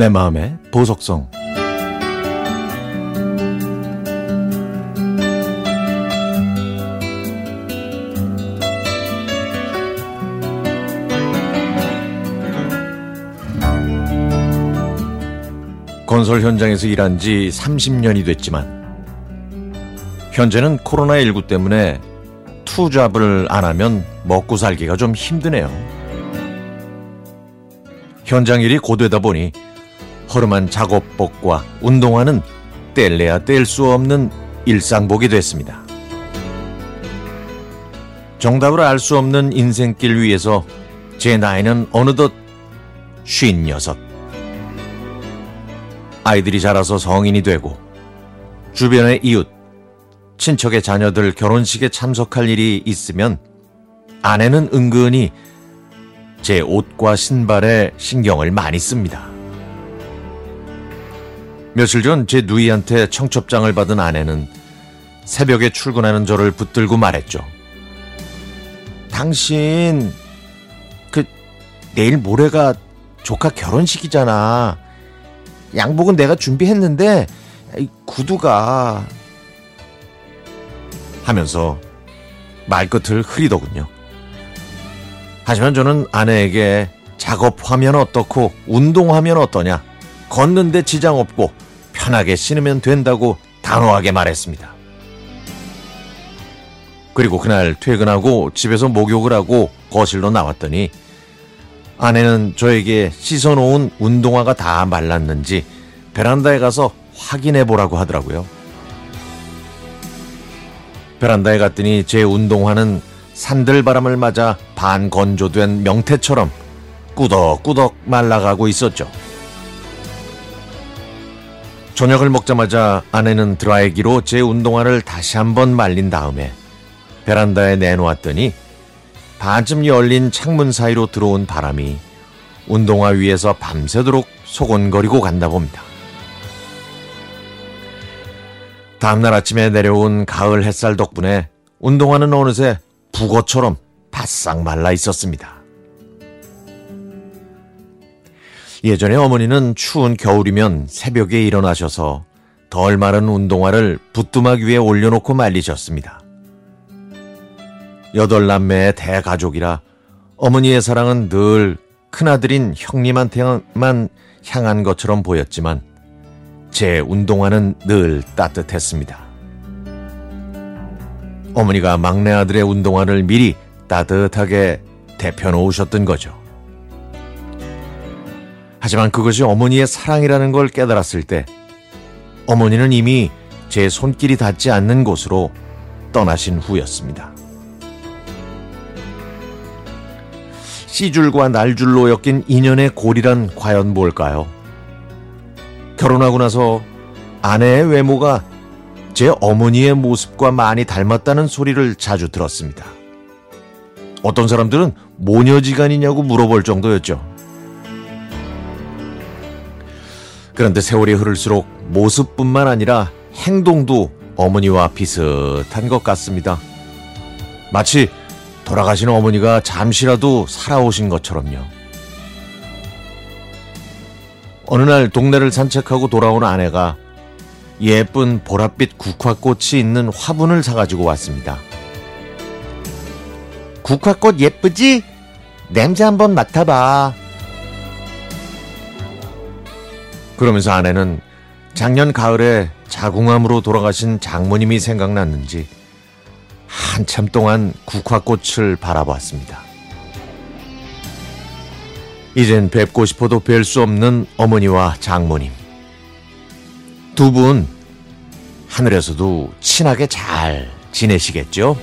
내 마음의 보석성 건설 현장에서 일한 지 30년이 됐지만 현재는 코로나19 때문에 투잡을 안 하면 먹고 살기가 좀 힘드네요. 현장 일이 고되다 보니 허름한 작업복과 운동화는 뗄래야 뗄 수 없는 일상복이 됐습니다. 정답을 알 수 없는 인생길 위에서 제 나이는 어느덧 쉰여섯. 아이들이 자라서 성인이 되고 주변의 이웃, 친척의 자녀들 결혼식에 참석할 일이 있으면 아내는 은근히 제 옷과 신발에 신경을 많이 씁니다. 며칠 전 제 누이한테 청첩장을 받은 아내는 새벽에 출근하는 저를 붙들고 말했죠. 당신, 그, 내일 모레가 조카 결혼식이잖아. 양복은 내가 준비했는데 구두가 하면서 말끝을 흐리더군요. 하지만 저는 아내에게 작업하면 어떻고 운동하면 어떠냐 걷는데 지장 없고 편하게 신으면 된다고 단호하게 말했습니다. 그리고 그날 퇴근하고 집에서 목욕을 하고 거실로 나왔더니 아내는 저에게 씻어놓은 운동화가 다 말랐는지 베란다에 가서 확인해 보라고 하더라고요. 베란다에 갔더니 제 운동화는 산들바람을 맞아 반 건조된 명태처럼 꾸덕꾸덕 말라가고 있었죠. 저녁을 먹자마자 아내는 드라이기로 제 운동화를 다시 한번 말린 다음에 베란다에 내놓았더니 반쯤 열린 창문 사이로 들어온 바람이 운동화 위에서 밤새도록 소곤거리고 간다 봅니다. 다음날 아침에 내려온 가을 햇살 덕분에 운동화는 어느새 북어처럼 바싹 말라 있었습니다. 예전에 어머니는 추운 겨울이면 새벽에 일어나셔서 덜 마른 운동화를 부뚜막 위에 올려놓고 말리셨습니다. 여덟 남매의 대가족이라 어머니의 사랑은 늘 큰아들인 형님한테만 향한 것처럼 보였지만 제 운동화는 늘 따뜻했습니다. 어머니가 막내 아들의 운동화를 미리 따뜻하게 데펴 놓으셨던 거죠. 하지만 그것이 어머니의 사랑이라는 걸 깨달았을 때 어머니는 이미 제 손길이 닿지 않는 곳으로 떠나신 후였습니다. 씨줄과 날줄로 엮인 인연의 골이란 과연 뭘까요? 결혼하고 나서 아내의 외모가 제 어머니의 모습과 많이 닮았다는 소리를 자주 들었습니다. 어떤 사람들은 모녀지간이냐고 물어볼 정도였죠. 그런데 세월이 흐를수록 모습뿐만 아니라 행동도 어머니와 비슷한 것 같습니다. 마치 돌아가신 어머니가 잠시라도 살아오신 것처럼요. 어느 날 동네를 산책하고 돌아온 아내가 예쁜 보랏빛 국화꽃이 있는 화분을 사가지고 왔습니다. 국화꽃 예쁘지? 냄새 한번 맡아봐. 그러면서 아내는 작년 가을에 자궁암으로 돌아가신 장모님이 생각났는지 한참 동안 국화꽃을 바라보았습니다. 이젠 뵙고 싶어도 뵐 수 없는 어머니와 장모님. 두 분 하늘에서도 친하게 잘 지내시겠죠?